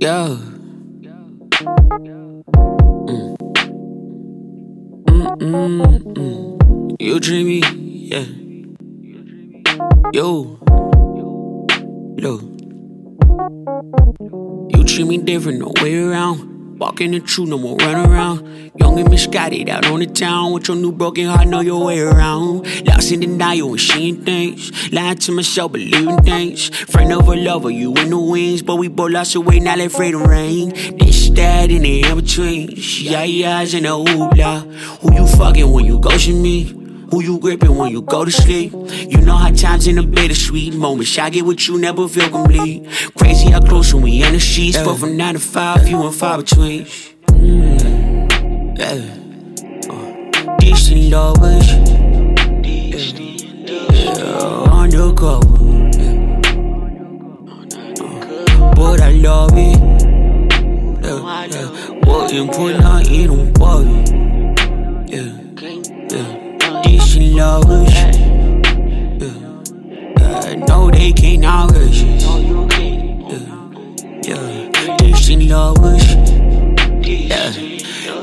Yeah. Mm. Mm-mm-mm. You treat me, yeah. Yo. Look. You treat me different, no way around. Walking the truth, no more run around. Young and misguided out on the town with your new broken heart, know your way around. Lost in denial seeing things. Lying to myself, believing things. Friend of a lover, you in the wings, but we both lost our way, now let freedom rain. This, that, and the in between. Yeah, yeahs and the hoopla. Who you fucking when you ghosting me? Who you gripping when you go to sleep? You know how times in the bittersweet moments. I get with you, never feel complete. Crazy how close when we in the sheets. But from nine to five, you and five between. Mm. Yeah. Uh, distant lovers. Yeah, undercover. Uh, but I love it. Yeah, yeah. Wouldn't put on body. Yeah, yeah distant lovers. Distant lovers. Yeah.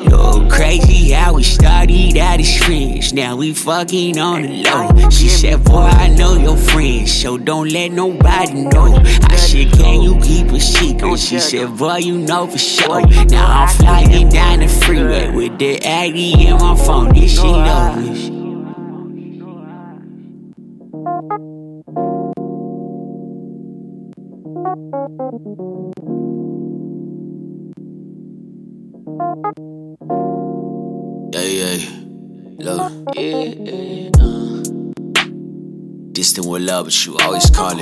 Yo, crazy how we started out as friends. Now we fucking on the low. She said, Boy, I know your friends, so don't let nobody know. I said, Can you keep a secret? She said, Boy, you know for sure. Now I'm flying down the freeway with the Addy in my phone. This shit lovers. Yeah, yeah, look. Yeah, uh. Distant with love, but you always call it.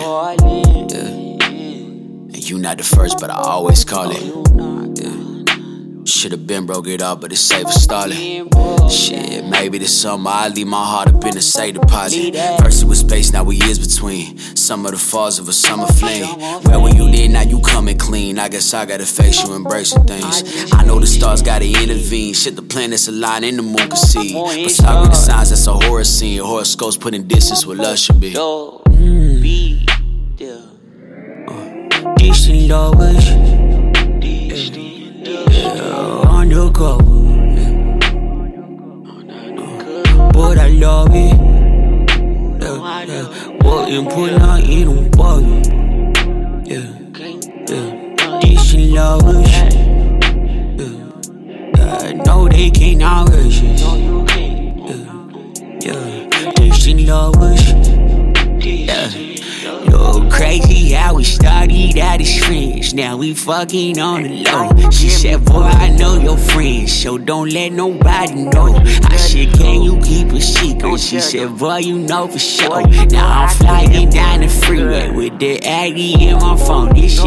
Yeah. And you not the first, but I always call it. Yeah. Should've been broke it up, but it's safe for stalling. Shit, maybe this summer I leave my heart up in a safe deposit. First it was space, now we years between. Some of the falls of a summer flame. Where were you? Now you coming clean. I guess I gotta face you embracing things. I know the stars gotta intervene. Shit, the planets align and the moon can see. But sorry, the signs that's a horror scene. Horoscopes putting distance where love should be. Mm. Uh, distant lovers. Yeah, undercover. But I love it. Yeah, yeah. Wouldn't put nothing on body. Yeah, yeah. Distant lovers. Yeah. I know they can't outrage us. Yeah, yeah. Distant lovers. Yeah. Yo, crazy how we started out as friends. Now we fucking on the low. She said, Boy, I know your friends, so don't let nobody know. I said, Can you keep a secret? She said, Boy, you know for sure. Now I'm flying down the freeway with the Addy in my phone. This shit.